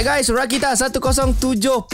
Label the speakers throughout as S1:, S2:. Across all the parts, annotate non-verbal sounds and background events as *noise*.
S1: Alright guys, Rakita 107.9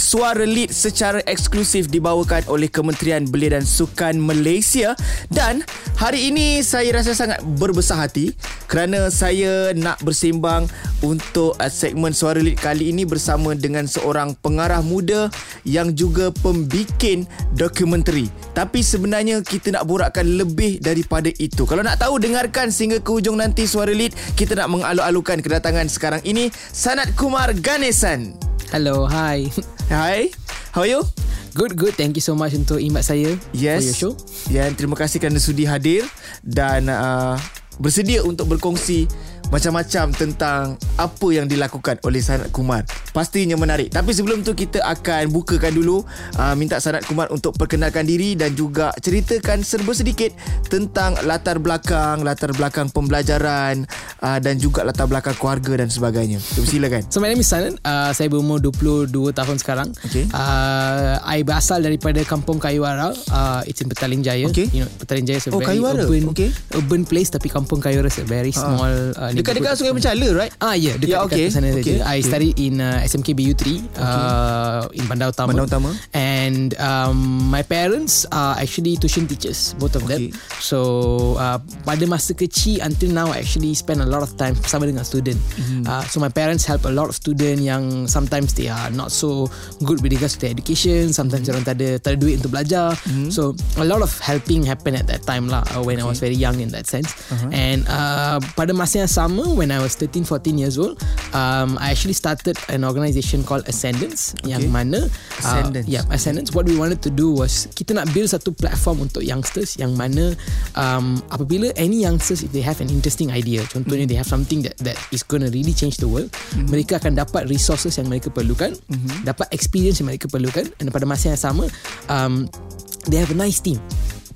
S1: Suara Lead secara eksklusif dibawakan oleh Kementerian Belia dan Sukan Malaysia. Dan hari ini saya rasa sangat berbesar hati Kerana saya nak bersembang untuk uh, segmen Suara Lead kali ini Bersama dengan seorang pengarah muda yang juga pembikin dokumentari. Tapi sebenarnya kita nak borakkan lebih daripada itu. Kalau nak tahu, dengarkan sehingga ke hujung nanti Suara Lead Kita nak mengalu-alukan kedatangan sekarang ini Sanat Kumar Ganesan.
S2: Hello, hi.
S1: Hi. How are you?
S2: Good, good. Thank you so much untuk invite saya
S1: yes.
S2: for your show.
S1: Ya, terima kasih kerana sudi hadir dan uh, bersedia untuk berkongsi macam-macam tentang apa yang dilakukan oleh Sanat Kumar. Pastinya menarik. Tapi sebelum tu kita akan bukakan dulu uh, minta Sanat Kumar untuk perkenalkan diri dan juga ceritakan serba sedikit tentang latar belakang, latar belakang pembelajaran uh, dan juga latar belakang keluarga dan sebagainya. Silakan.
S2: So my name is Sanat. Uh, saya berumur 22 tahun sekarang.
S1: Okay.
S2: Uh, I berasal daripada kampung Kayuara. Uh, it's in Petaling Jaya.
S1: Okay.
S2: You know, Petaling Jaya is a
S1: Oh,
S2: very
S1: Kayuara.
S2: urban,
S1: Okay.
S2: urban place tapi kampung Kayuara is a very small uh,
S1: Dekat-dekat Sungai Mencala, right?
S2: Ah ya,
S1: Ya,
S2: dekat,
S1: okay.
S2: dekat sana
S1: Okay.
S2: saja. I
S1: Okay.
S2: studied in uh, SMK BU3 uh, in Bandar Utama.
S1: Bandar Utama.
S2: And um, my parents are actually tuition teachers, both of
S1: Okay.
S2: them. So uh, pada masa kecil until now, I actually spend a lot of time bersama dengan student.
S1: Mhm.
S2: Uh, so my parents help a lot of student yang sometimes they are not so good with regards to their education. Sometimes
S1: Mhm.
S2: orang tak ada tak ada duit untuk belajar. So a lot of helping happen at that time lah uh, when I was very young in that sense.
S1: Uh-huh.
S2: And uh, pada masa yang sama when I was 13 14 years old, um, I actually started an organisation called Ascendance okay. yang mana
S1: Ascendance.
S2: Uh, yeah, Ascendance. What we wanted to do was kita nak build satu platform untuk youngsters yang mana um, apabila any youngsters if they have an interesting idea, contohnya they have something that that is going to really change the world, mereka akan dapat resources yang mereka perlukan, dapat experience yang mereka perlukan dan pada masa yang sama um, they have a nice team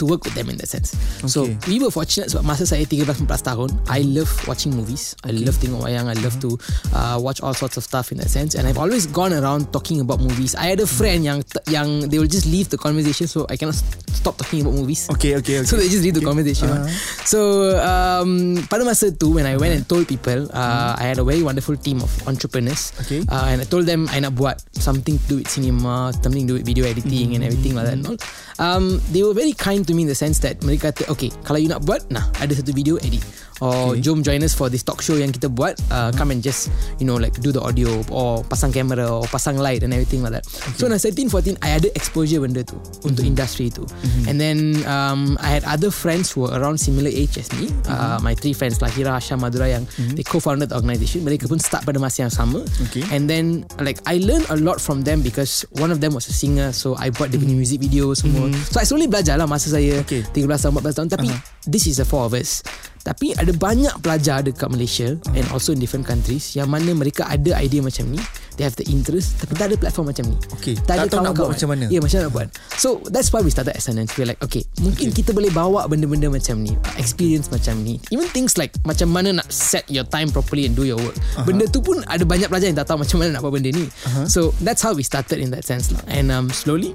S2: to work with them in that sense. So we were fortunate sebab masa saya 13-14 tahun, I love watching movies. I love tengok wayang. I love to uh, watch all sorts of stuff in that sense. And I've always gone around talking about movies. I had a friend yang yang they will just leave the conversation so I cannot stop talking about movies.
S1: Okay, okay, okay.
S2: So they just leave the conversation.
S1: Uh-huh.
S2: So um, pada masa tu when I went and told people, uh, I had a very wonderful team of entrepreneurs.
S1: Okay.
S2: Uh, and I told them I nak buat something to do with cinema, something to do with video editing and everything like that and all. Um, they were very kind to me in the sense that mereka kata, okay, kalau you nak buat, nah, ada satu video edit. Or
S1: Okay.
S2: jom join us for this talk show yang kita buat. Uh, come and just, you know, like do the audio or pasang kamera or pasang light and everything like that. So when I was 13, 14, I ada exposure benda tu untuk industry tu. And then um, I had other friends who were around similar age as me. Uh, my three friends lah, Hira, Asha, Madura yang they co-founded the organisation. Mereka pun start pada masa yang sama.
S1: Okay.
S2: And then like I learned a lot from them because one of them was a singer so I buat dia punya music video semua. So I slowly belajar lah masa saya
S1: Okay.
S2: 13 tahun 14 tahun tapi this is the four of us. Tapi ada banyak pelajar dekat Malaysia and also in different countries yang mana mereka ada idea macam ni. They have the interest tapi tak ada platform macam ni.
S1: Okay. Tak tahu nak buat
S2: kawan-kawan.
S1: macam mana.
S2: Ya, yeah, macam mana nak buat. So that's why we started Essence. We're like, okay, mungkin okay. kita boleh bawa benda-benda macam ni, experience macam ni. Even things like macam mana nak set your time properly and do your work. Uh-huh. Benda tu pun ada banyak pelajar yang tak tahu macam mana nak buat benda ni. Uh-huh. So that's how we started in that sense lah. And um, slowly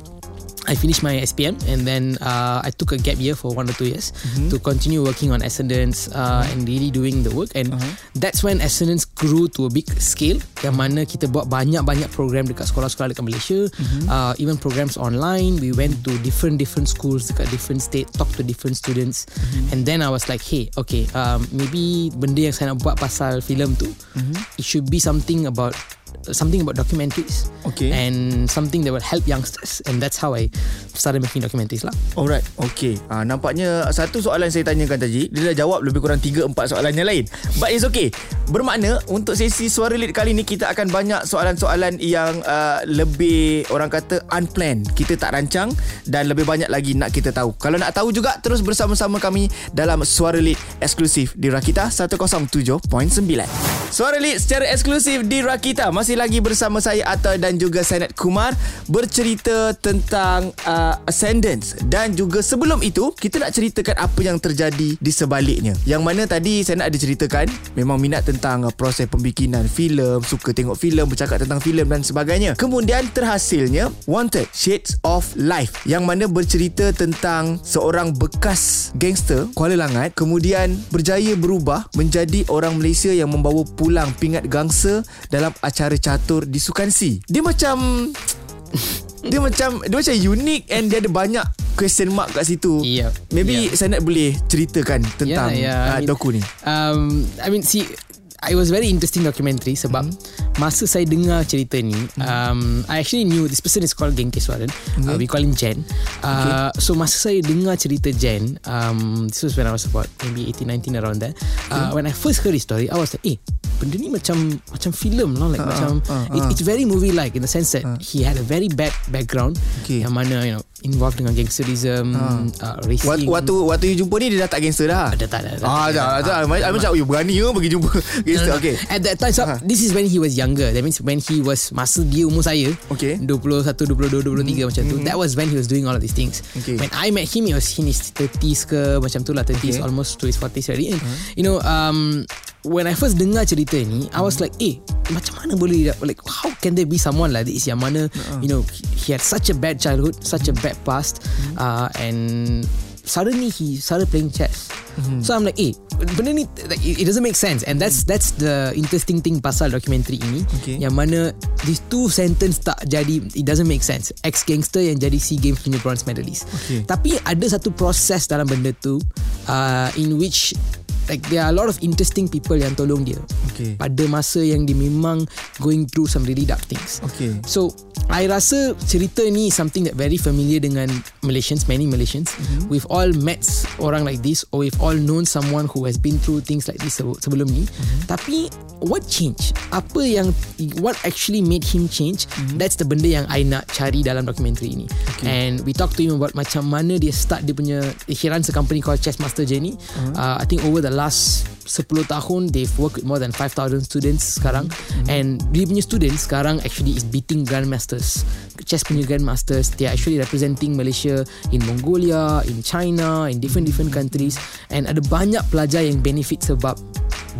S2: I finished my SPM and then uh, I took a gap year for one or two years mm-hmm. to continue working on Ascendance uh, and really doing the work and uh-huh. that's when Ascendance grew to a big scale yang mana kita buat banyak-banyak program dekat sekolah-sekolah dekat Malaysia mm-hmm. uh, even programs online we went to different different schools dekat different state talk to different students mm-hmm. and then I was like hey okay um, maybe benda yang saya nak buat pasal filem tu mm-hmm. it should be something about something about documentaries
S1: Okay.
S2: and something that will help youngsters and that's how I started making documentaries lah
S1: Alright, okay. Uh, nampaknya satu soalan saya tanyakan tadi, dia dah jawab lebih kurang 3 4 soalan yang lain. But it's okay. Bermakna untuk sesi suara lead kali ni kita akan banyak soalan-soalan yang uh, lebih orang kata unplanned. Kita tak rancang dan lebih banyak lagi nak kita tahu. Kalau nak tahu juga terus bersama-sama kami dalam suara lead eksklusif di Rakita 107.9. Suara lead secara eksklusif di Rakita. Masih lagi bersama saya Atta dan juga Sanat Kumar bercerita tentang uh, Ascendance dan juga sebelum itu kita nak ceritakan apa yang terjadi di sebaliknya. Yang mana tadi Sanat ada ceritakan memang minat tentang uh, proses pembikinan filem, suka tengok filem, bercakap tentang filem dan sebagainya. Kemudian terhasilnya Wanted Shades of Life yang mana bercerita tentang seorang bekas gangster Kuala Langat kemudian berjaya berubah menjadi orang Malaysia yang membawa pulang pingat gangsa dalam acara catur di Sukansi. Dia macam *tsk* *laughs* dia macam dia macam unik and dia ada banyak question mark kat situ.
S2: Yep.
S1: Maybe
S2: Yep.
S1: Sanat boleh ceritakan tentang
S2: Yeah, yeah.
S1: uh,
S2: I mean-
S1: doku ni.
S2: um, I mean see it was very interesting documentary sebab
S1: Mm-hmm.
S2: masa saya dengar cerita ni um, I actually knew this person is called Geng Keswaran uh, we call him Jen. Uh, so masa saya dengar cerita Jen um, this was when I was about maybe 18 19 around there uh, when I first heard his story I was like eh benda ni macam macam filem lah like macam
S1: uh,
S2: it, it's very movie like in the sense that he had a very bad background
S1: Okay.
S2: yang mana you know involved dengan gangsterism uh, racing
S1: Waktu, waktu you jumpa ni dia dah tak gangster dah.
S2: Dah tak, dah tak.
S1: Ah, dah, dah. I macam you berani ke pergi jumpa *laughs* gangster. Okay.
S2: At that time so, This is when he was younger That means when he was Masa dia umur saya
S1: Okay.
S2: 21, 22, 23 macam tu That was when he was doing all of these things
S1: Okay.
S2: When I met him He was in his 30s ke Macam tu lah 30s
S1: Okay.
S2: Almost to his 40s already And you know um, When I first dengar cerita ni I was like Eh macam mana boleh Like how can there be someone like this Yang mana You know He had such a bad childhood Such a bad past uh, And Suddenly he started playing chess. So I'm like Eh Benda ni like, it, doesn't make sense. And that's that's the interesting thing Pasal documentary ini
S1: Okay.
S2: Yang mana These two sentence tak jadi It doesn't make sense. Ex-gangster yang jadi SEA Games punya bronze medalist.
S1: Okay.
S2: Tapi ada satu proses dalam benda tu uh, In which Like there are a lot of interesting people yang tolong dia
S1: Okay.
S2: Pada masa yang dia memang Going through some really dark things
S1: Okay.
S2: So I rasa cerita ni something that very familiar dengan Malaysians, many Malaysians. Mm-hmm. We've all met orang like this or we've all known someone who has been through things like this sebe- sebelum ni. Mm-hmm. Tapi what changed? Apa yang what actually made him change? Mm-hmm. That's the benda yang I nak cari dalam dokumentari ini. Okay. And we talk to him about macam mana dia start dia punya he runs a company called Chess Master Jenny. Mm-hmm. Uh, I think over the last 10 tahun they've worked with more than 5,000 students sekarang mm-hmm. and dia punya students sekarang actually is beating grandmasters chess punya grandmasters they are actually representing Malaysia in Mongolia in China in different different countries and ada banyak pelajar yang benefit sebab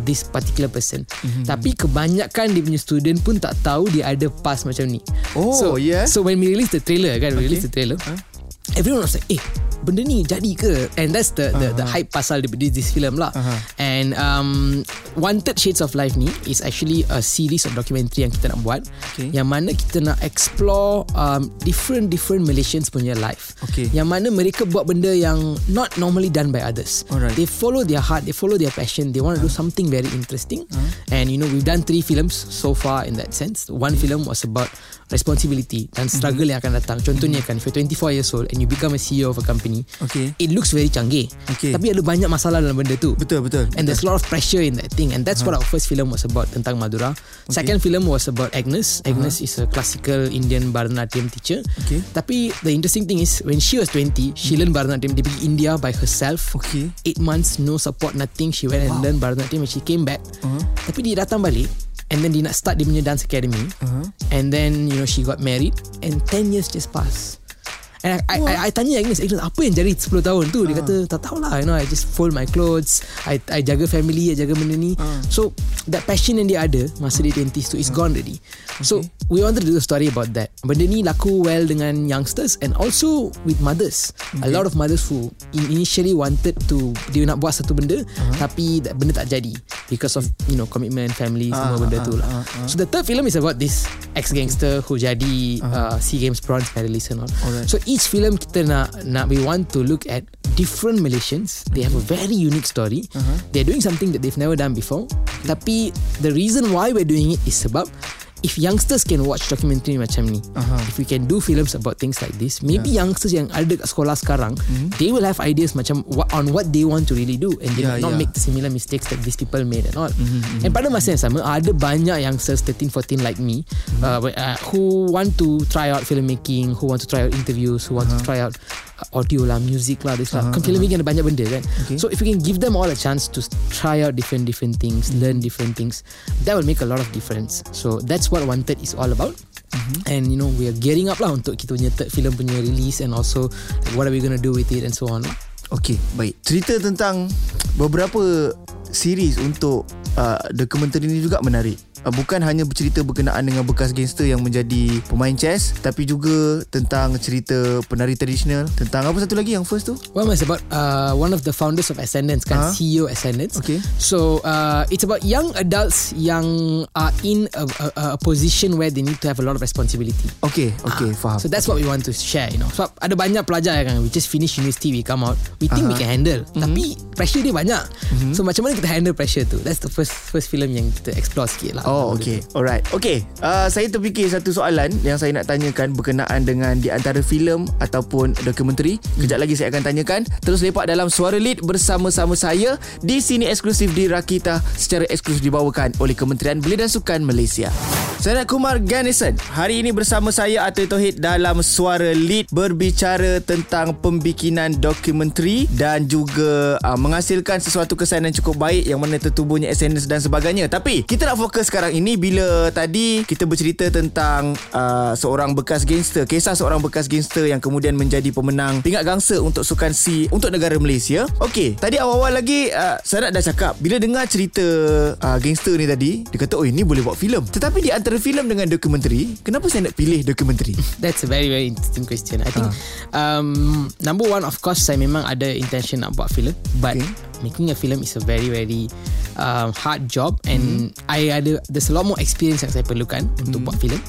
S2: this particular person mm-hmm. tapi kebanyakan dia punya student pun tak tahu dia ada past macam ni
S1: Oh,
S2: so,
S1: yeah?
S2: so when we release the trailer kan we release the trailer
S1: Huh?
S2: everyone was like eh benda ni jadi ke? And that's the the, the hype pasal this, this film lah.
S1: Uh-huh.
S2: and um Wanted Shades of Life ni is actually a series of documentary yang kita nak buat.
S1: Okay.
S2: yang mana kita nak explore um, different different Malaysians punya life.
S1: Okay.
S2: yang mana mereka buat benda yang not normally done by others.
S1: Alright.
S2: they follow their heart they follow their passion they want to do something very interesting. And you know we've done three films so far in that sense. One film was about responsibility dan struggle yang akan datang. Contohnya kan if you're 24 years old and you become a CEO of a company
S1: Okay.
S2: it looks very canggih.
S1: Okay.
S2: tapi ada banyak masalah dalam benda tu.
S1: Betul betul.
S2: And there's a lot of pressure in that thing. And that's what our first film was about Tentang Madura. Second film was about Agnes. Agnes is a classical Indian Bharatanatyam teacher.
S1: Okay.
S2: Tapi the interesting thing is When she was 20 She learned Bharatanatyam. Dia pergi India by herself.
S1: Okay.
S2: 8 months No support Nothing. She went and learned Bharatanatyam And she came back.
S1: Uh-huh.
S2: Tapi dia datang balik And then dia nak start Dia punya dance academy.
S1: Uh-huh.
S2: And then you know She got married. And 10 years just passed And I, I, I, I tanya Agnes Agnes apa yang jadi 10 tahun? Tu Dia kata tak tahulah You know I just fold my clothes I, I jaga family I jaga benda ni. So that passion yang dia ada Masa dia 20s tu Is gone already. So we wanted to do a story about that. Benda ni laku well dengan youngsters And also with mothers. A lot of mothers who in- Initially wanted to Dia nak buat satu benda Tapi that benda tak jadi Because of you know Commitment Family Semua benda tu lah. So the third film is about this Ex-gangster Who jadi uh, SEA Games bronze medalist and all.
S1: Alright.
S2: So each film kita nak nak we want to look at different Malaysians. They have a very unique story. They're doing something that they've never done before. Tapi the reason why we're doing it is sebab if youngsters can watch documentary macam ni,
S1: Aha.
S2: if we can do films about things like this, maybe youngsters yang ada kat sekolah sekarang, they will have ideas macam what, on what they want to really do and they
S1: Yeah,
S2: might not
S1: yeah.
S2: make the similar mistakes that these people made and all. And pada masa yang sama, ada banyak youngsters 13, 14 like me uh, uh, who want to try out filmmaking, who want to try out interviews, who want to try out audio lah, music lah, this lah. Kan filmmaking ada banyak benda kan.
S1: Okay.
S2: So if we can give them all a chance to try out different different things, learn different things, that will make a lot of difference. So that's what Wanted is all about. And you know we are gearing up lah untuk kita punya third film punya release and also like, what are we gonna do with it and so on.
S1: Okey, baik. Cerita tentang beberapa series untuk uh, dokumentari ini juga menarik. Uh, bukan hanya bercerita berkenaan dengan bekas gangster yang menjadi pemain chess tapi juga tentang cerita penari tradisional tentang apa satu lagi yang first tu?
S2: One was about uh, one of the founders of Ascendance, kan
S1: Ah.
S2: CEO Ascendance.
S1: Okay.
S2: So uh, it's about young adults yang are in a, a, a position where they need to have a lot of responsibility.
S1: Okey, okey, faham.
S2: So that's what we want to share, you know. Sebab ada banyak pelajar kan, we just finish university, we come out, we think we can handle, tapi pressure dia banyak. So macam mana kita handle pressure tu? That's the first first film yang kita explore sikit lah.
S1: Oh, okay. Alright. Okay. Uh, saya terfikir satu soalan yang saya nak tanyakan berkenaan dengan di antara filem ataupun dokumentari. Kejap lagi saya akan tanyakan. Terus lepak dalam Suara Lead bersama-sama saya di sini eksklusif di Rakita secara eksklusif dibawakan oleh Kementerian Belia dan Sukan Malaysia. Saya Kumar Garnison. Hari ini bersama saya Atul Tohid dalam Suara Lead berbicara tentang pembikinan dokumentari dan juga uh, menghasilkan sesuatu kesan yang cukup baik yang mana tertubuhnya essence dan sebagainya. Tapi kita nak fokus sekarang ini bila tadi kita bercerita tentang uh, seorang bekas gangster, kisah seorang bekas gangster yang kemudian menjadi pemenang pingat gangster untuk Sukan C untuk negara Malaysia. Okey, tadi awal-awal lagi uh, saya nak dah cakap bila dengar cerita uh, gangster ni tadi, dia kata oh ini boleh buat filem. Tetapi di antara filem dengan dokumentari, kenapa saya nak pilih dokumentari? *laughs*
S2: That's a very very interesting question. I think um, number one of course saya memang ada intention nak buat film, but
S1: Okay.
S2: Making a film is a very very um, hard job. And I ada there's a lot more experience yang saya perlukan untuk buat film.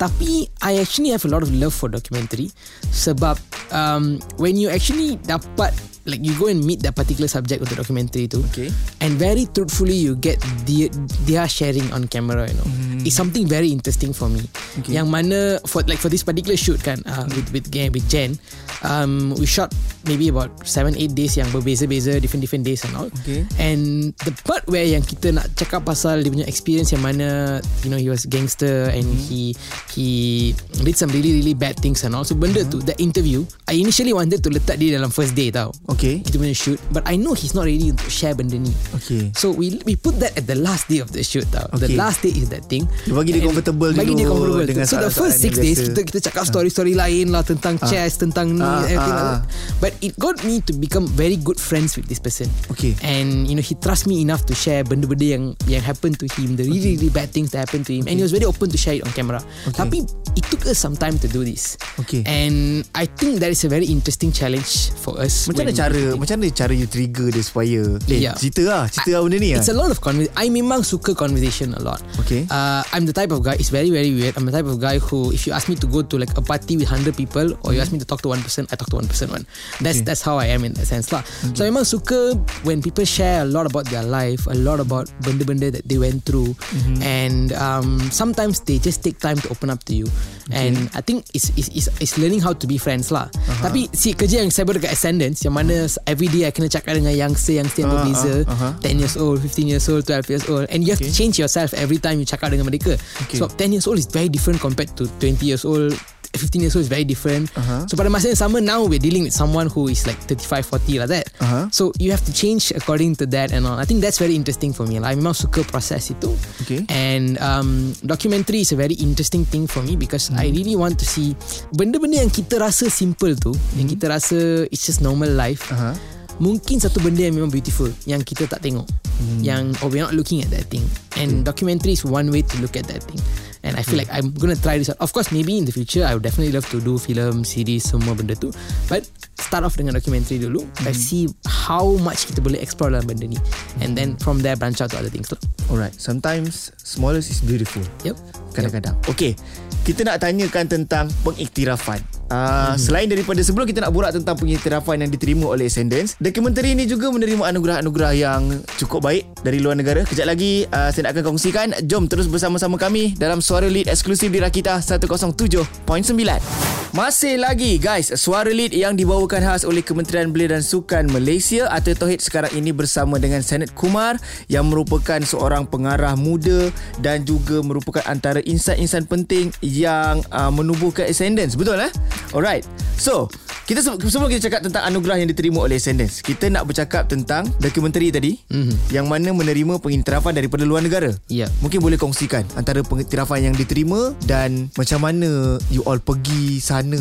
S2: Tapi I actually have a lot of love for documentary. Sebab um, when you actually dapat like you go and meet that particular subject untuk documentary tu
S1: Okay.
S2: and very truthfully you get the, their sharing on camera you know. It's something very interesting for me.
S1: Okay.
S2: yang mana for like for this particular shoot kan uh, with with with Jen um, we shot maybe about 7 8 days yang berbeza-beza different different days and all
S1: Okay.
S2: and the part where yang kita nak cakap pasal dia punya experience yang mana you know he was gangster and he he did some really really bad things and all so benda tu the interview I initially wanted to letak dia dalam first day tau
S1: Okay.
S2: kita punya shoot but I know he's not ready untuk share benda ni
S1: Okay.
S2: So we we put that at the last day of the shoot tau. The
S1: Okay.
S2: last day is that thing.
S1: Dia bagi dia comfortable
S2: Bagi
S1: dulu
S2: dia comfortable.
S1: dengan
S2: so the first six
S1: yang
S2: days
S1: biasa.
S2: kita kita cakap story-story lain lah tentang chess, tentang ni
S1: Ah,
S2: everything
S1: ah,
S2: like
S1: ah.
S2: But it got me to become very good friends with this person.
S1: Okay.
S2: And you know he trust me enough to share benda-benda yang yang happen to him, the really really bad things that happen to him, and he was very open to share it on camera.
S1: Okay.
S2: Tapi it took us some time to do this.
S1: Okay.
S2: And I think that is a very interesting challenge for us.
S1: Macam mana cara Macam mana cara you trigger dia supaya Eh
S2: Yeah.
S1: cerita lah Cerita lah benda ni lah
S2: It's a lot of conversation. I memang suka conversation a lot.
S1: Okay.
S2: Uh, I'm the type of guy. It's very very weird. I'm the type of guy who, if you ask me to go to like a party with hundred people, or you ask me to talk to one person, I talk to one person. One. That's that's how I am in that sense lah. So I memang suka when people share a lot about their life, a lot about benda-benda that they went through, and um, sometimes they just take time to open up to you. And I think it's, it's it's it's learning how to be friends lah. Tapi si kerja yang saya buat dekat Ascendance, yang mana every day I kena cakap dengan youngster youngster yang
S1: Ah,
S2: berbeza. 10 years old, 15 years old, 12 years old and you have to
S1: Okay.
S2: change yourself every time you cakap dengan mereka.
S1: Okay.
S2: So 10 years old is very different compared to 20 years old. 15 years old is very different.
S1: Uh-huh.
S2: So pada masa yang sama now we're dealing with someone who is like 35, 40 like that.
S1: Uh-huh.
S2: So you have to change according to that and all. I think that's very interesting for me. Like, I memang suka proses itu.
S1: Okay.
S2: And um, documentary is a very interesting thing for me because I really want to see benda-benda yang kita rasa simple tu, yang kita rasa it's just normal life.
S1: Aha.
S2: Mungkin satu benda yang memang beautiful yang kita tak tengok. Yang or we're not looking at that thing. And documentary is one way to look at that thing. And I feel like I'm gonna try this out. Of course, maybe in the future I would definitely love to do film, series, semua benda tu. But start off dengan documentary dulu. I see how much kita boleh explore dalam benda ni. And then from there branch out to other things lah.
S1: Alright Sometimes Smallest is beautiful
S2: Yep.
S1: Kadang-kadang Okay Kita nak tanyakan tentang Pengiktirafan Uh, hmm. Selain daripada sebelum kita nak borak tentang pengiktirafan yang diterima oleh Ascendance Dokumentari ini juga menerima anugerah-anugerah yang cukup baik dari luar negara Kejap lagi uh, saya nak akan kongsikan Jom terus bersama-sama kami dalam Suara Lead eksklusif di Rakita 107.9 Masih lagi guys Suara Lead yang dibawakan khas oleh Kementerian Belia dan Sukan Malaysia Atau Tauhid sekarang ini bersama dengan Senat Kumar Yang merupakan seorang pengarah muda Dan juga merupakan antara insan-insan penting Yang uh, menubuhkan Ascendance Betul eh? Alright So Kita se- sebelum kita cakap tentang anugerah yang diterima oleh Ascendance, kita nak bercakap tentang dokumentari tadi mm-hmm. yang mana menerima pengiktirafan daripada luar negara.
S2: Ya.
S1: Mungkin boleh kongsikan antara pengiktirafan yang diterima dan macam mana you all pergi sana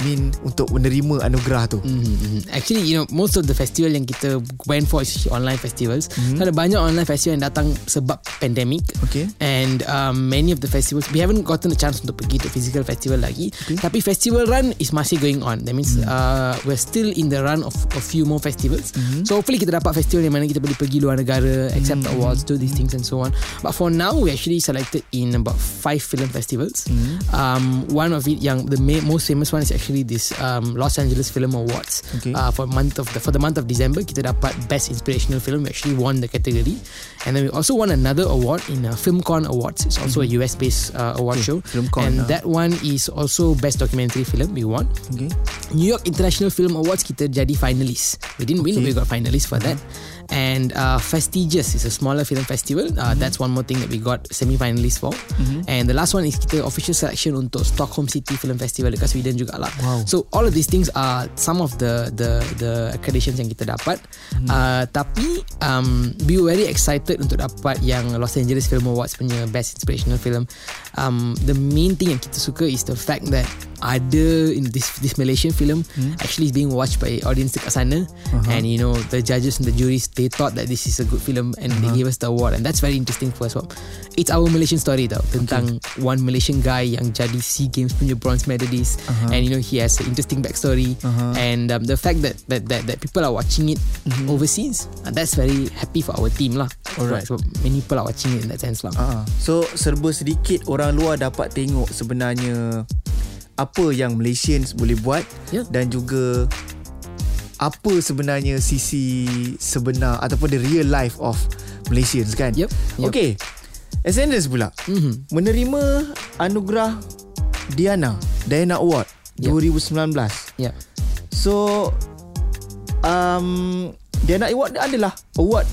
S1: mean untuk menerima anugerah tu. Mm.
S2: Mm-hmm. Actually, you know, most of the festival yang kita went for is online festivals. Mm-hmm. Ada banyak online festival yang datang sebab pandemic.
S1: Okay.
S2: And um, many of the festivals, we haven't gotten a chance untuk pergi to physical festival lagi. Okay. Tapi festival run is masih going on. That means mm. uh, we're still in the run of a few more festivals. Mm-hmm. So hopefully kita dapat festival yang mana kita boleh pergi luar negara, accept mm-hmm. awards, do these things and so on. But for now, we actually selected in about five film festivals. Mm-hmm. Um, one of it, yang the ma- most famous one is actually this um, Los Angeles Film Awards.
S1: Okay.
S2: Uh, for month of the for the month of December, kita dapat best inspirational film. We actually won the category, and then we also won another award in uh, FilmCon Awards. It's also mm-hmm. a US based uh, award
S1: Okay,
S2: show,
S1: FilmCon,
S2: and
S1: ah.
S2: that one is also best documentary film. We won.
S1: Okay.
S2: New York International Film Awards kita jadi finalist. We didn't win,
S1: Okay.
S2: we got finalist for that. And uh, Festigious is a smaller film festival. Uh, That's one more thing that we got semi-finalist for. And the last one is kita official selection untuk Stockholm City Film Festival dekat Sweden juga lah.
S1: Wow.
S2: So all of these things are some of the the the accreditations yang kita dapat. Uh, tapi um, we were very excited untuk dapat yang Los Angeles Film Awards punya Best Inspirational Film. Um, the main thing yang kita suka is the fact that ada in this this Malaysian film hmm. actually is being watched by audience dekat sana uh-huh. and you know the judges and the juries they thought that this is a good film and uh-huh. they gave us the award and that's very interesting for us sebab it's our Malaysian story tau tentang okay. one Malaysian guy yang jadi SEA Games punya bronze medalist uh-huh. and you know he has an interesting backstory uh-huh. and um, the fact that that that, that people are watching it mm-hmm. overseas uh, that's very happy for our team lah
S1: Alright.
S2: so, many people are watching it in that sense lah
S1: Ah, so serba sedikit orang luar dapat tengok sebenarnya apa yang Malaysians boleh buat
S2: Ya.
S1: dan juga apa sebenarnya sisi sebenar ataupun the real life of Malaysians kan.
S2: Yep, yep.
S1: Okay. Ascendance pula
S2: mm-hmm.
S1: menerima anugerah Diana Diana Award
S2: Yep.
S1: 2019.
S2: yeah
S1: So um Diana Award adalah award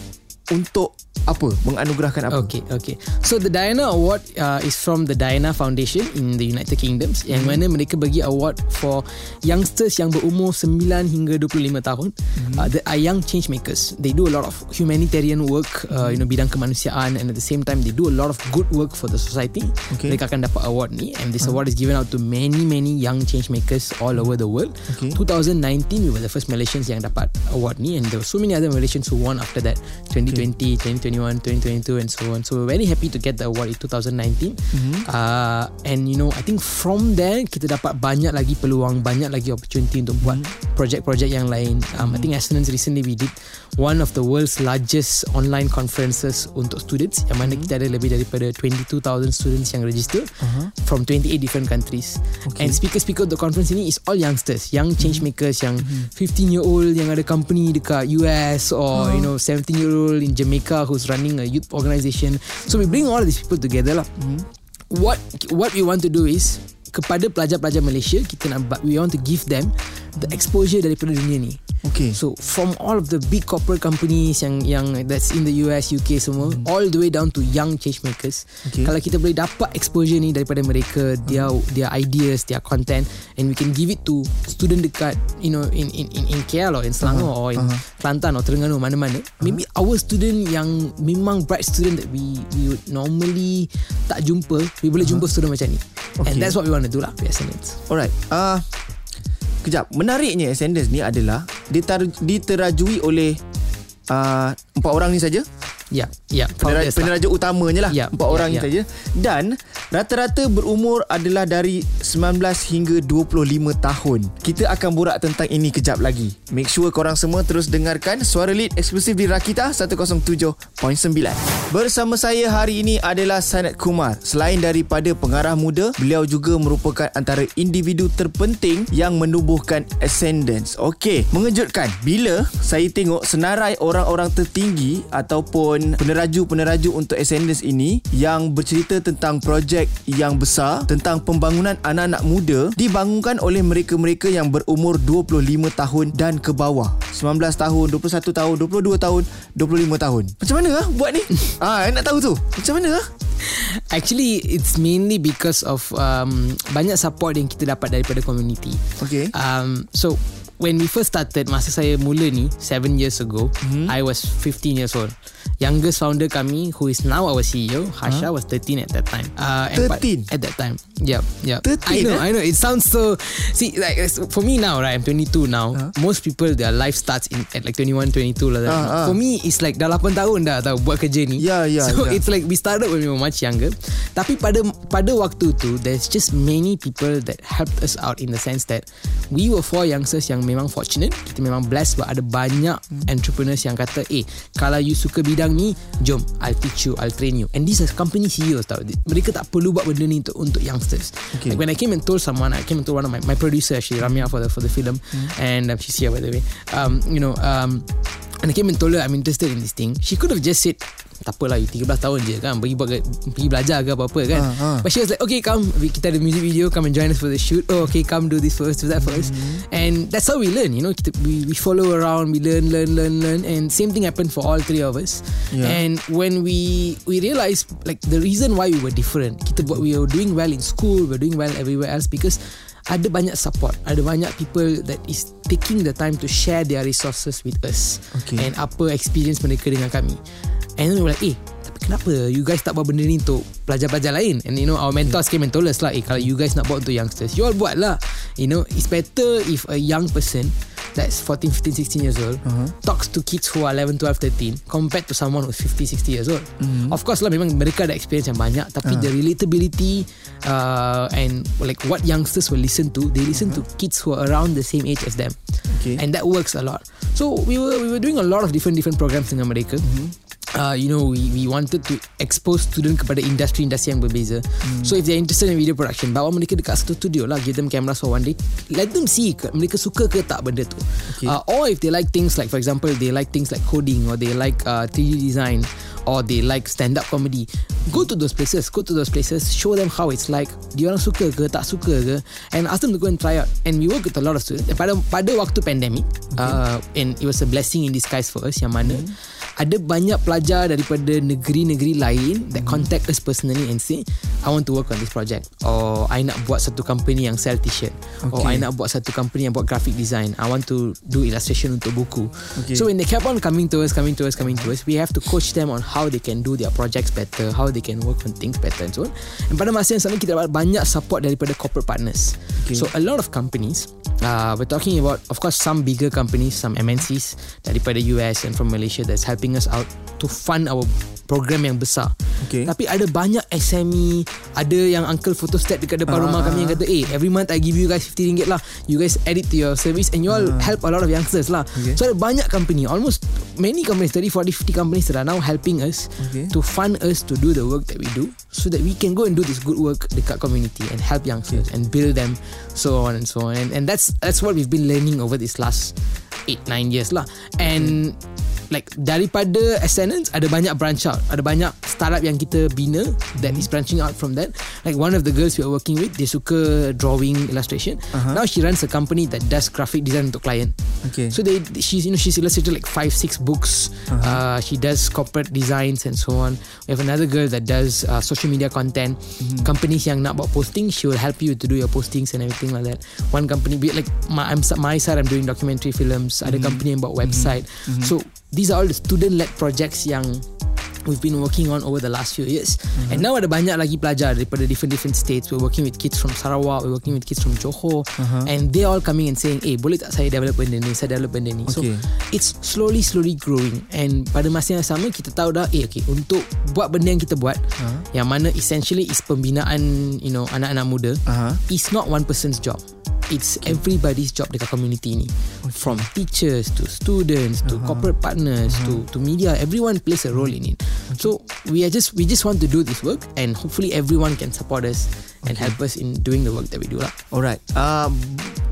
S1: untuk apa? Menganugerahkan apa?
S2: Okay, okay. So the Diana Award uh, is from the Diana Foundation in the United Kingdoms yang mana mereka bagi award for youngsters yang berumur 9 hingga 25 tahun
S1: Hmm.
S2: uh, that are young change makers. They do a lot of humanitarian work, uh, you know bidang kemanusiaan and at the same time they do a lot of good work for the society.
S1: Okay.
S2: Mereka akan dapat award ni and this award is given out to many many young change makers all over the world.
S1: Okay.
S2: 2019 we were the first Malaysians yang dapat award ni and there were so many other Malaysians who won after that 2020 2021 2022 and so on. So we're very happy to get the award in 2019
S1: Mm-hmm.
S2: uh, and you know I think from there kita dapat banyak lagi peluang banyak lagi opportunity untuk buat
S1: Mm-hmm.
S2: project-project yang lain. Um, I think Astronauts recently we did one of the world's largest online conferences untuk students yang mana kita ada lebih daripada 22,000 students yang register
S1: Uh-huh.
S2: from 28 different countries.
S1: Okay.
S2: and speaker-speaker untuk conference ini is all youngsters young change makers yang 15 year old yang ada company dekat US or you know 17 year old in Jamaica who's running a youth organisation so we bring all these people together lah. What what we want to do is kepada pelajar-pelajar Malaysia kita nak ba- we want to give them the exposure daripada dunia ni
S1: Okay.
S2: So from all of the big corporate companies yang yang that's in the US, UK semua, mm. all the way down to young change makers.
S1: Okay.
S2: Kalau kita boleh dapat exposure ni daripada mereka, their their ideas, their content, and we can give it to student dekat, you know, in in in, in KL or in Selangor uh-huh. or in uh-huh. Kelantan or Terengganu mana-mana. Uh-huh. Maybe our student yang memang bright student that we we would normally tak jumpa, we boleh uh-huh. jumpa student macam ni. Okay. And that's what we want to do lah, PSNS.
S1: Alright. Uh, kejap. Menariknya Ascendance ni adalah ditar- diterajui oleh uh, empat orang ni saja.
S2: Ya, ya.
S1: Peneraja,
S2: founders lah.
S1: peneraja utamanya lah
S2: Ya,
S1: Empat
S2: ya,
S1: orang ni
S2: ya.
S1: saja Dan rata-rata berumur adalah dari 19 hingga 25 tahun. Kita akan borak tentang ini kejap lagi. Make sure korang semua terus dengarkan Suara lead eksklusif di Rakita 107.9 Bersama saya hari ini adalah Sanat Kumar. Selain daripada pengarah muda Beliau juga merupakan antara individu terpenting Yang menubuhkan Ascendance. Okey, mengejutkan. Bila saya tengok senarai orang-orang tertinggi Ataupun peneraju-peneraju untuk Ascendance ini Yang bercerita tentang projek yang besar Tentang pembangunan anak-anak muda Dibangunkan oleh mereka-mereka yang berumur 25 tahun dan ke bawah. 19 tahun 21 tahun 22 tahun 25 tahun. Macam mana lah buat ni? *laughs* Ah, Nak tahu tu. Macam mana lah
S2: Actually it's mainly because of um, Banyak support yang kita dapat daripada community.
S1: Okay.
S2: Um, So when we first started Masa saya mula ni 7 years ago mm-hmm. I was 15 years old Youngest founder kami Who is now our CEO Hasha huh? was 13 at that time
S1: uh, 13?
S2: At that time Yep, yep.
S1: 13
S2: I know,
S1: eh?
S2: I know It sounds so See like For me now right I'm 22 now
S1: Huh?
S2: Most people Their life starts in At like 21, 22 lah
S1: Ah, ah.
S2: For me It's like Dah 8 tahun dah Tahu buat kerja ni
S1: Ya, ya,
S2: So
S1: ya.
S2: it's like We started when we were much younger Tapi pada Pada waktu tu There's just many people That helped us out In the sense that We were four youngsters Yang memang fortunate Kita memang blessed Sebab ada banyak
S1: Hmm.
S2: Entrepreneurs yang kata Eh Kalau you suka bidang ni Jom I'll teach you I'll train you And these are company CEOs tau Mereka tak perlu buat benda ni Untuk, untuk youngsters
S1: Okay.
S2: Like when I came and told someone I came and told one of my My producer actually Ramya for the for the film And um, she's here by the way um, You know um, And I came and told her I'm interested in this thing. She could have just said tak apalah you 13 tahun je kan Pergi, buat, pergi belajar ke apa-apa kan.
S1: Ah, ah.
S2: But she was like Okay come Kita ada music video Come and join us for the shoot. Oh okay come do this first Do that first. And that's how we learn You know kita, we, we follow around We learn learn learn learn And same thing happened for all three of us.
S1: Yeah.
S2: And when we We realized Like the reason why we were different Kita buat We were doing well in school We were doing well everywhere else Because ada banyak support Ada banyak people That is taking the time To share their resources With us.
S1: Okay.
S2: And apa experience mereka dengan kami. And then we were like Eh tapi kenapa? You guys tak buat benda ni Untuk pelajar-pelajar lain? And you know Our mentors came and told us lah Eh kalau you guys nak buat Untuk youngsters You all buat lah. You know It's better if a young person That's 14, 15, 16 years old
S1: Uh-huh.
S2: Talks to kids who are 11, 12, 13 Compared to someone who's 50, 60 years old.
S1: Mm-hmm.
S2: Of course lah Memang mereka ada experience yang banyak Tapi the relatability uh, And like what youngsters will listen to They listen to kids who are around the same age as them.
S1: Okay.
S2: And that works a lot. So we were we were doing a lot of different different programs dengan mereka Uh, you know we we wanted to expose student kepada industri-industri yang berbeza. So if they're interested in video production, bawa mereka dekat satu studio lah, give them cameras for one day. Let them see ke, mereka suka ke tak benda tu.
S1: Okay.
S2: Uh, or if they like things like for example they like things like coding or they like uh, 3D design or they like stand-up comedy, go to those places, go to those places, show them how it's like. Dia orang suka ke tak suka ke, and ask them to go and try out. And we work with a lot of students. Pada pada waktu pandemic, uh, and it was a blessing in disguise for us. Yang mana ada banyak pelajar daripada negeri-negeri lain that contact us personally and say I want to work on this project or I nak buat satu company yang sell t-shirt or
S1: Okay.
S2: I nak buat satu company yang buat graphic design I want to do illustration untuk buku
S1: Okay.
S2: so when they kept on coming to us coming to us coming to us we have to coach them on how they can do their projects better how they can work on things better and so on and pada masa yang sama kita dapat banyak support daripada corporate partners
S1: Okay.
S2: so a lot of companies uh, we're talking about of course some bigger companies some MNCs daripada US and from Malaysia that's helping us out to fund our program yang besar
S1: Okay.
S2: tapi ada banyak SME ada yang uncle photostat dekat depan
S1: Ah,
S2: rumah kami yang kata eh every month I give you guys 50 ringgit lah you guys add it to your service and you all help a lot of youngsters lah
S1: Ah. Okay.
S2: so ada banyak company almost many companies 30 40 50 companies that are now helping us
S1: Okay.
S2: to fund us to do the work that we do so that we can go and do this good work dekat community and help youngsters and build them so on and so on and, and that's that's what we've been learning over this last 8 9 years lah and like daripada Ascendance ada banyak branch out. Ada banyak startup yang kita bina that is branching out from that. Like one of the girls we are working with dia suka drawing illustration.
S1: Uh-huh.
S2: now she runs a company that does graphic design untuk client.
S1: Okay.
S2: so they she's you know she's illustrated like five six books. Uh, she does corporate designs and so on. We have another girl that does uh, social media content. Companies yang nak buat posting she will help you to do your postings and everything like that. One company like my, I'm my side I'm doing documentary films. Ada company yang buat website. So these are all the student-led projects yang we've been working on over the last few years mm-hmm. and now ada banyak lagi pelajar daripada different different states we're working with kids from Sarawak we're working with kids from Johor uh-huh. and they all coming and saying eh boleh tak saya develop benda ni saya develop benda ni so
S1: Okay.
S2: it's slowly slowly growing and pada masa yang sama kita tahu dah eh okay untuk buat benda yang kita buat uh-huh. yang mana essentially is pembinaan you know anak-anak muda
S1: Aha.
S2: it's not one person's job It's everybody's job dekat community ni. From teachers to students to corporate partners to to media, everyone plays a role in it. So we are just we just want to do this work and hopefully everyone can support us and help us in doing the work that we do lah.
S1: Alright. Um,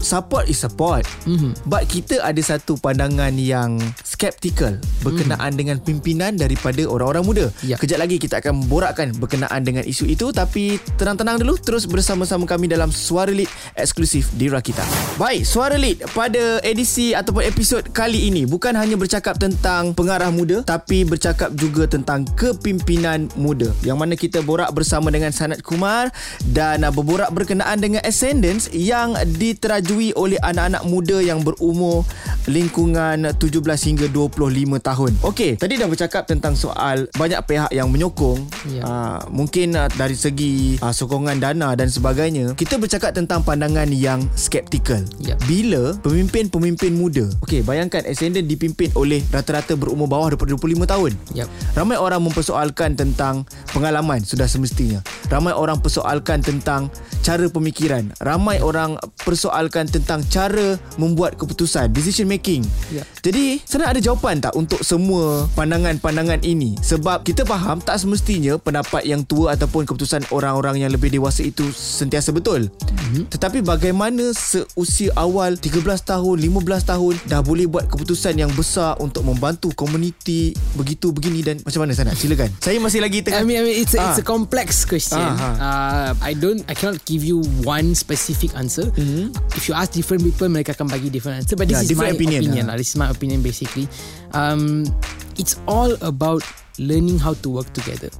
S1: support is support. Mm-hmm. But kita ada satu pandangan yang skeptical berkenaan mm. dengan pimpinan daripada orang-orang muda.
S2: Ya.
S1: Kejap lagi kita akan borakkan berkenaan dengan isu itu tapi tenang-tenang dulu terus bersama-sama kami dalam Suara Lead eksklusif di Rakita. Baik, Suara Lead pada edisi ataupun episod kali ini bukan hanya bercakap tentang pengarah muda tapi bercakap juga tentang kepimpinan muda yang mana kita borak bersama dengan Sanat Kumar dan uh, berborak berkenaan dengan ascendance yang diterajui oleh anak-anak muda yang berumur lingkungan 17 hingga 25 tahun. Okey, tadi dah bercakap tentang soal banyak pihak yang menyokong
S2: Ya.
S1: uh, mungkin uh, dari segi uh, sokongan dana dan sebagainya. Kita bercakap tentang pandangan yang skeptikal.
S2: Ya.
S1: Bila pemimpin-pemimpin muda, okey, bayangkan ascendant dipimpin oleh rata-rata berumur bawah daripada 25 tahun.
S2: Yep.
S1: Ramai orang mempersoalkan tentang pengalaman sudah semestinya. Ramai orang persoalkan tentang cara pemikiran. Ramai orang persoalkan tentang cara membuat keputusan, decision making.
S2: Ya.
S1: Jadi, sana ada jawapan tak untuk semua pandangan-pandangan ini? Sebab kita faham tak semestinya pendapat yang tua ataupun keputusan orang-orang yang lebih dewasa itu sentiasa betul. Mm-hmm. Tetapi bagaimana seusia awal 13 tahun, 15 tahun dah boleh buat keputusan yang besar untuk membantu komuniti begitu begini dan macam mana sana? Silakan. Saya masih lagi tengah
S2: I mean, I mean it's a, it's
S1: Ah.
S2: a complex question.
S1: Ah, ah.
S2: Uh, I don't, I cannot give you one specific answer. Mm-hmm. If you ask different people, mereka akan bagi different answer. But this
S1: Yeah,
S2: is my
S1: opinion,
S2: opinion.
S1: ah.
S2: lah. This is my opinion basically. Um, it's all about learning how to work together.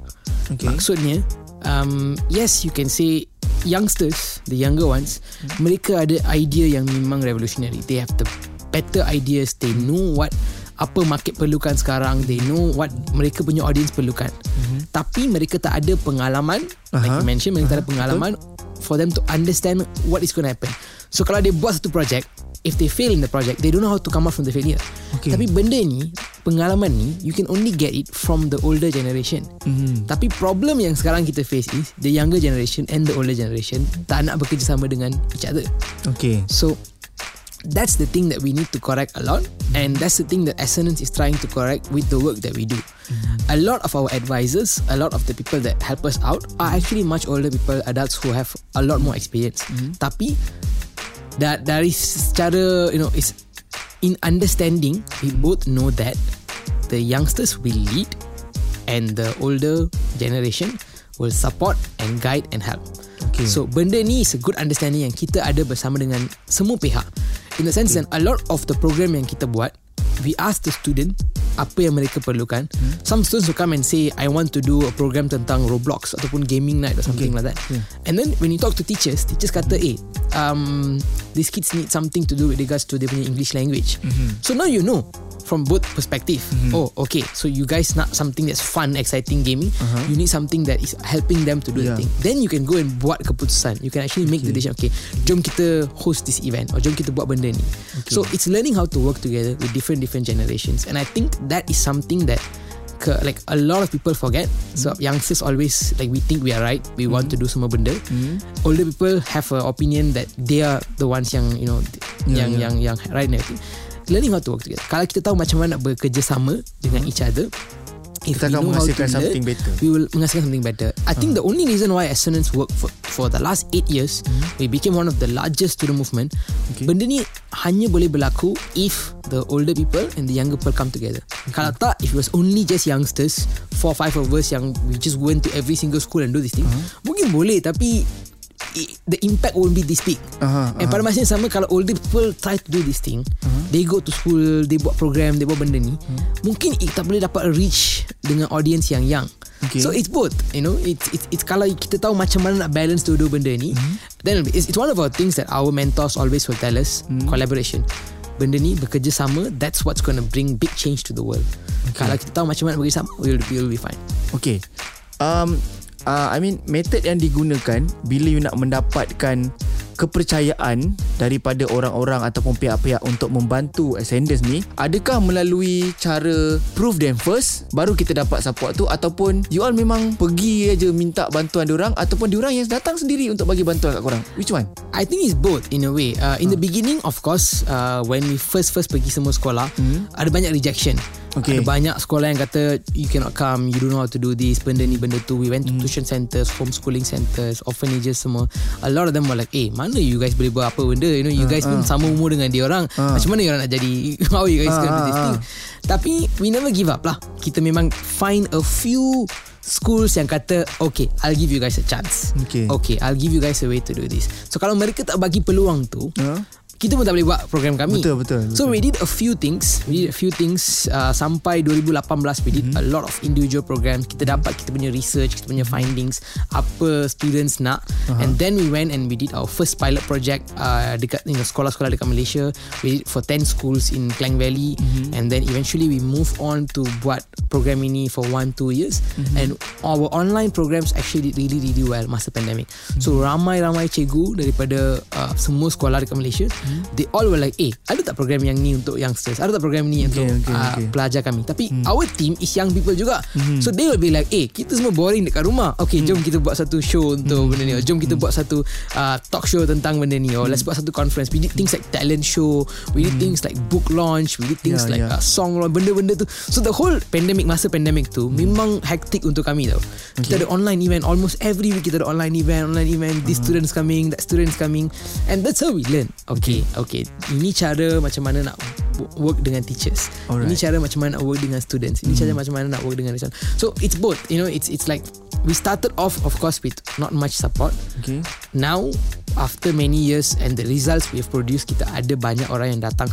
S1: Okay.
S2: Maksudnya, um, yes, you can say youngsters, the younger ones, mereka ada idea yang memang revolutionary. They have the better ideas. They know what apa market perlukan sekarang. They know what mereka punya audience perlukan. Tapi mereka tak ada pengalaman. Like
S1: Aha.
S2: you mentioned, mereka tak ada pengalaman for them to understand what is going to happen. So kalau dia buat satu project, if they fail in the project, they don't know how to come out from the failure.
S1: Okay.
S2: Tapi benda ni, pengalaman ni, you can only get it from the older generation. Mm-hmm. Tapi problem yang sekarang kita face is the younger generation and the older generation tak nak bekerjasama dengan each other.
S1: Okay.
S2: So that's the thing that we need to correct a lot and that's the thing that Essence is trying to correct with the work that we do. A lot of our advisors, a lot of the people that help us out are actually much older people, adults who have a lot more experience. Tapi da- dari secara you know is in understanding we both know that the youngsters will lead and the older generation will support and guide and help.
S1: Okay.
S2: So benda ni is a good understanding yang kita ada bersama dengan semua pihak. In the sense that a lot of the program yang kita buat, we ask the student apa yang mereka perlukan. Hmm. Some students will come and say, I want to do a program tentang Roblox ataupun gaming night or something
S1: Okay.
S2: like that. And then when you talk to teachers, teachers kata, eh, um, these kids need something to do with regards to their punya English language. So now you know from both perspective. Oh, okay. So you guys nak something that's fun, exciting gaming. You need something that is helping them to do
S1: Yeah.
S2: the thing. Then you can go and buat keputusan. You can actually make the decision. Okay, jom kita host this event or jom kita buat benda ni. So it's learning how to work together with different different generations. And I think that is something that ke, like a lot of people forget. So youngsters always like we think we are right. We want to do semua benda. Older people have an opinion that they are the ones yang you know
S1: Yeah,
S2: yang
S1: yeah.
S2: yang yang right and everything. Learning how to work together. Kalau kita tahu macam mana nak bekerjasama dengan each other, if
S1: Kita
S2: we
S1: akan menghasilkan
S2: learn,
S1: something better.
S2: we will menghasilkan something better. I think the only reason why Assonance work for for the last 8 years, we became one of the largest student movement.
S1: Okay.
S2: Benda ni hanya boleh berlaku if the older people and the younger people come together. Kalau tak, if it was only just youngsters, four five of us yang we just went to every single school and do this thing, mungkin boleh tapi i- the impact won't be this big.
S1: Aha,
S2: And pada masa yang sama kalau older people try to do this thing, they go to school, they buat program, they buat benda ni, mungkin it tak boleh dapat reach dengan audience yang young.
S1: Okay.
S2: So it's both, you know, it's it's it's kalau kita tahu macam mana nak balance dua-dua benda ni, then it'll be- it's, it's one of our things that our mentors always will tell us, collaboration. Benda ni bekerjasama, that's what's going to bring big change to the world. Kalau kita tahu macam mana nak bekerjasama, we'll, we'll be fine.
S1: Okay. Um, uh, I mean method yang digunakan bila you nak mendapatkan kepercayaan daripada orang-orang ataupun pihak-pihak untuk membantu ascendants ni adakah melalui cara prove them first baru kita dapat support tu ataupun you all memang pergi aja minta bantuan diorang ataupun diorang yang datang sendiri untuk bagi bantuan kat korang which one
S2: I think it's both in a way. Uh, in the beginning, of course, uh, when we first first pergi semua sekolah, ada banyak rejection.
S1: Okay.
S2: Ada banyak sekolah yang kata you cannot come, you don't know how to do this, benda ni benda tu. We went to
S1: Hmm.
S2: tuition centers, homeschooling centers, orphanages semua. A lot of them were like, "Eh, mana you guys boleh buat apa benda? You know, you guys pun sama umur dengan dia orang. Macam mana you orang nak jadi *laughs* how you guys
S1: Ah,
S2: gonna do this
S1: ah,
S2: thing?" Tapi we never give up lah. Kita memang find a few schools yang kata okay I'll give you guys a chance
S1: Okay.
S2: okay I'll give you guys a way to do this so kalau mereka tak bagi peluang tu
S1: Ha?
S2: Kita pun tak boleh buat program kami.
S1: Betul, betul,
S2: so we did a few things. We did a few things uh, sampai 2018 we did
S1: Mhm.
S2: a lot of individual programs kita dapat kita punya research kita punya findings apa students nak. And then we went and we did our first pilot project uh, dekat you know, sekolah-sekolah dekat Malaysia. We did for 10 schools in Klang Valley.
S1: Mhm.
S2: and then eventually we move on to buat program ini for 1-2 years.
S1: Mhm.
S2: and our online programs actually did really really well masa pandemic. So
S1: Mhm.
S2: ramai-ramai cikgu daripada uh, semua sekolah dekat Malaysia
S1: Mhm.
S2: they all were like eh ada tak program yang ni untuk youngsters? Ada tak program ni
S1: Okay,
S2: untuk
S1: okay,
S2: uh,
S1: okay.
S2: pelajar kami? Tapi our team is young people juga. So they will be like eh kita semua boring dekat rumah. Okay jom kita buat satu show untuk benda ni. Or, jom kita buat satu uh, talk show tentang benda ni. Or let's buat satu conference. We did things like talent show. We did things like book launch. We did things
S1: Yeah,
S2: like
S1: yeah.
S2: uh, song launch benda-benda tu. So the whole pandemic masa pandemic tu memang hectic untuk kami tau. Kita ada online event. Almost every week kita ada online event online event. This students coming that students coming. And that's how we learn. Okay okay ini cara macam mana nak work dengan teachers
S1: Alright.
S2: ini cara macam mana nak work dengan students ini cara macam mana nak work dengan this one. so it's both you know it's it's like we started off of course with not much support
S1: Okay.
S2: now after many years and the results we have produced kita ada banyak orang yang datang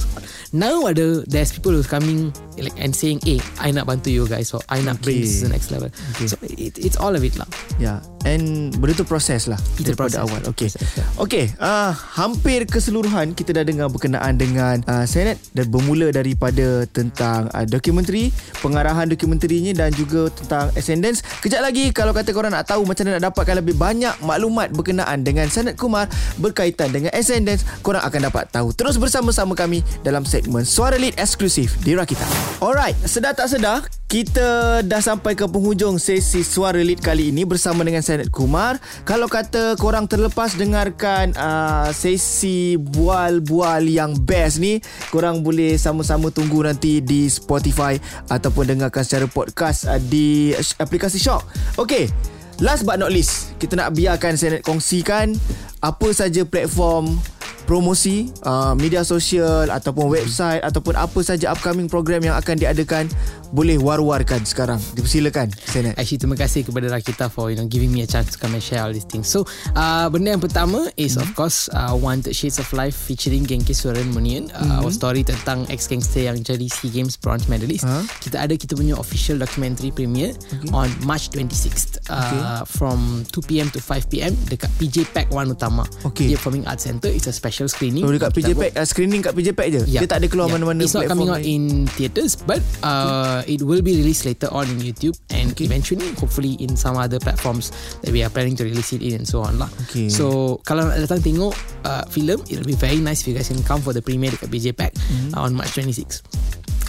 S2: now ada there's people who's coming like and saying eh I nak bantu you guys or I nak bring
S1: Okay.
S2: this to the next level
S1: Okay.
S2: so it, it's all of it lah
S1: Ya, and benda tu proses lah
S2: It's
S1: daripada
S2: process.
S1: awal. Okay,
S2: Process, ya.
S1: okay. Uh, hampir keseluruhan kita dah dengar berkenaan dengan uh, Senate dan bermula daripada tentang uh, dokumentari, pengarahan dokumenterinya dan juga tentang attendance. Kejap lagi kalau kata korang nak tahu macam mana nak dapatkan lebih banyak maklumat berkenaan dengan Senate Kumar berkaitan dengan attendance, korang akan dapat tahu. Terus bersama-sama kami dalam segmen Suara Lead eksklusif di Rakita. Alright, sedar tak sedar kita dah sampai ke penghujung sesi Suara Lead kali ini bersama dengan Senat Kumar. Kalau kata korang terlepas dengarkan uh, sesi bual-bual yang best ni, korang boleh sama-sama tunggu nanti di Spotify ataupun dengarkan secara podcast uh, di aplikasi Shock. Okay, last but not least, kita nak biarkan Senat kongsikan apa saja platform promosi uh, media sosial ataupun website ataupun apa saja upcoming program yang akan diadakan boleh war-warkan sekarang dipersilakan Senat
S2: Actually terima kasih kepada Rakita for you know giving me a chance to come and share all these things. So uh, benda yang pertama is of course uh, Wanted Shades of Life featuring Genki Suren Munian. Uh, Our story tentang ex-gangster yang jadi SEA Games bronze medalist.
S1: Huh?
S2: Kita ada kita punya official documentary premiere on March 26th uh, from 2pm to 5pm dekat PJ Pack 1 utama.
S1: Okay.
S2: PJ Performing Arts Center. It's a special screening.
S1: Oh dekat PJ Pack uh, Screening kat PJ Pack je
S2: Yeah.
S1: Dia tak ada keluar
S2: Yeah.
S1: mana-mana
S2: It's not coming out
S1: lain.
S2: in theaters, but uh, it will be released later on in YouTube and
S1: Okay.
S2: eventually, hopefully, in some other platforms that we are planning to release it in and so on lah.
S1: Okay.
S2: So kalau nak datang tengok uh, film, it'll be very nice if you guys can come for the premiere dekat BJ Pack
S1: Mm-hmm.
S2: uh, on March 26.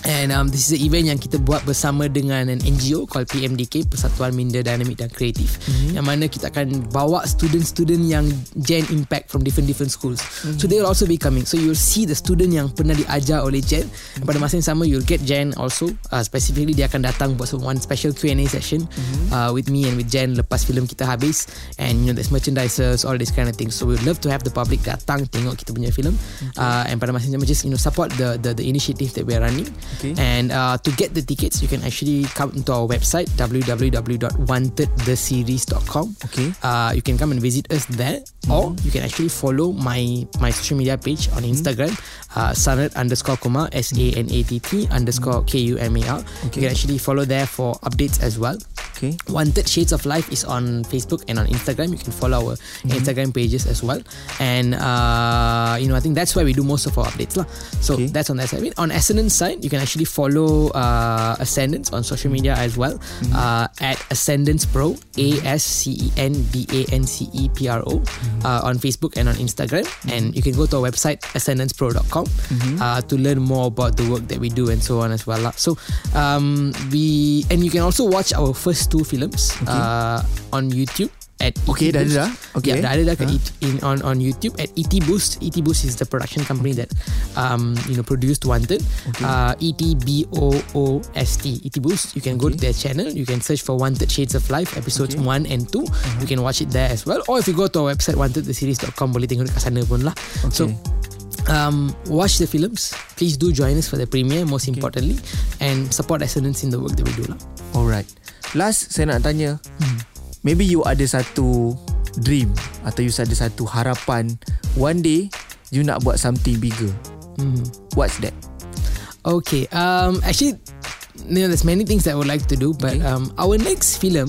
S2: And um, this is an event yang kita buat bersama dengan an NGO called PMDK Persatuan Minda Dinamik dan Kreatif mm-hmm. yang mana kita akan bawa student-student yang Gen Impact from different-different schools. Mm-hmm. So they will also be coming. So you'll see the student yang pernah diajar oleh Gen. Mm-hmm. Pada masa yang sama you'll get Gen also. Uh, specifically dia akan datang buat one special Q&A session mm-hmm. uh, with me and with Jen lepas filem kita habis and you know there's merchandises all this kind of things. So we'd love to have the public datang tengok kita punya filem okay. uh, and pada masa yang sama just you know support the the, the initiative that we are running.
S1: Okay.
S2: And uh, to get the tickets, you can actually come to our website www.wantedtheseries.com.
S1: Okay.
S2: Uh, you can come and visit us there, or you can actually follow my my social media page on Instagram, uh, Sanat underscore Kumar S A N A T T underscore K U M A R. You can actually follow there for updates as well.
S1: Okay
S2: Wanted Shades of Life is on Facebook and on Instagram. You can follow our Instagram pages as well. And uh, you know, I think that's where we do most of our updates, lah. So
S1: Okay.
S2: that's on that side. I mean, On Ascendance side, you can actually follow uh, Ascendance on social media as well uh, at Ascendance Pro, A S C E N D A N C E P R O, uh, on Facebook and on Instagram. And you can go to our website ascendancepro.com uh, to learn more about the work that we do and so on as well. lah. So um, we and you can also watch our first two films uh, on YouTube at
S1: Okay,
S2: ET
S1: dah ada dah. Okay.
S2: Yeah, dah ada dah kat ET, in, on, on YouTube at ET Boost. ET Boost is the production company that um, you know produced Wanted. Uh, E T B O O S T. ET Boost. You can go to their channel. You can search for Wanted Shades of Life episodes
S1: Okay.
S2: 1 and 2. You can watch it there as well. Or if you go to our website wantedtheseries.com boleh tengok dekat sana pun lah. So
S1: Okay.
S2: um, watch the films. Please do join us for the premiere most importantly and support Essence in the work that we do lah.
S1: Alright. Last saya nak tanya. Maybe you ada satu dream atau you ada satu harapan one day you nak buat something bigger.
S2: Hmm.
S1: What's that?
S2: Okay. Um. Actually, you know, there's many things that I would like to do, but
S1: Okay.
S2: um, our next film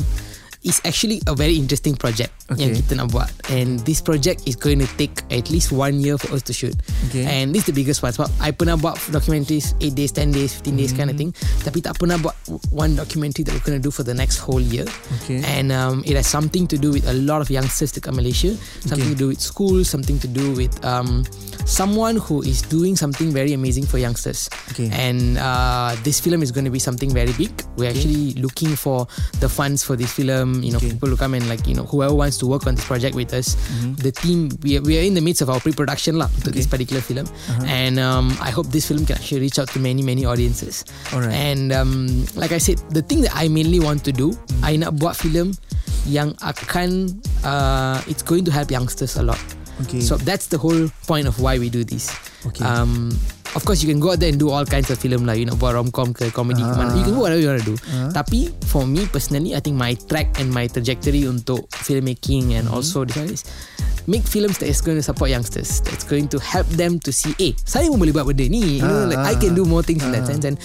S2: is actually a very interesting project
S1: Okay.
S2: yang kita nak buat, and this project is going to take at least one year for us to shoot.
S1: Okay.
S2: And this is the biggest one. Sebab I pernah buat documentaries 8 days, 10 days, 15 days kind of
S1: Mm-hmm.
S2: thing. Tapi tak pernah buat one documentary that we're going to do for the next whole year.
S1: Okay.
S2: And um, it has something to do with a lot of youngsters dekat Malaysia. Something
S1: Okay.
S2: to do with schools. Something to do with um, someone who is doing something very amazing for youngsters.
S1: Okay.
S2: And uh, this film is going to be something very big. We're actually looking for the funds for this film. You know,
S1: Okay.
S2: people who come and like you know whoever wants to work on this project with us.
S1: Mm-hmm.
S2: The team we are, we are in the midst of our pre-production lah untuk this particular film.
S1: Uh-huh.
S2: And um, I hope this film can actually reach out to many many audiences. And um, like I said, the thing that I mainly want to do,
S1: Mm.
S2: I nak buat film yang akan uh, it's going to help youngsters a lot.
S1: Okay.
S2: So that's the whole point of why we do this.
S1: Okay.
S2: Um, of course, you can go out there and do all kinds of film lah. You know, buat rom-com ke comedy ke mana. You can do whatever you want to do. Tapi for me personally, I think my track and my trajectory untuk filmmaking and also this is make films that is going to support youngsters. That's going to help them to see, eh, saya pun boleh buat benda ni. You know, like I can do more things in that sense. And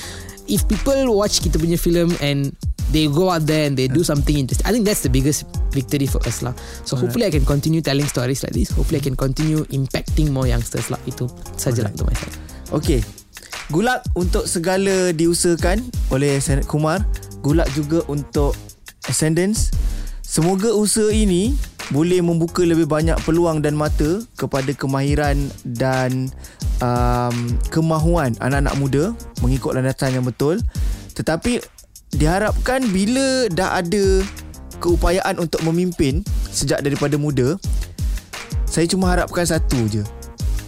S2: if people watch kita punya film and they go out there and they do something interesting. I think that's the biggest victory for us lah. So hopefully I can continue telling stories like this. Hopefully I can continue impacting more youngsters lah. Itu sajalah untuk myself.
S1: Okay. Good luck untuk segala diusahakan oleh Senat Kumar. Luck juga untuk Ascendance. Semoga usaha ini boleh membuka lebih banyak peluang dan mata kepada kemahiran dan um, kemahuan anak-anak muda mengikut landasan yang betul. Tetapi diharapkan bila dah ada keupayaan untuk memimpin sejak daripada muda, saya cuma harapkan satu je.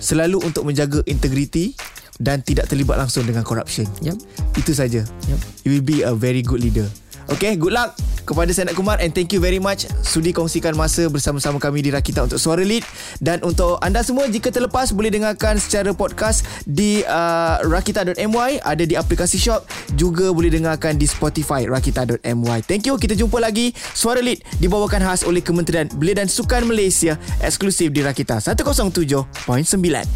S1: Selalu untuk menjaga integriti dan tidak terlibat langsung dengan corruption.
S2: Yep.
S1: Itu saja.
S2: Yep.
S1: You will be a very good leader. Okay, good luck kepada Senat Kumar and thank you very much sudi kongsikan masa bersama-sama kami di Rakita untuk Suara Lead dan untuk anda semua jika terlepas boleh dengarkan secara podcast di uh, rakita.my ada di aplikasi Shop juga boleh dengarkan di Spotify rakita.my. Thank you. Kita jumpa lagi Suara Lead dibawakan khas oleh Kementerian Belia dan Sukan Malaysia eksklusif di Rakita 107.9.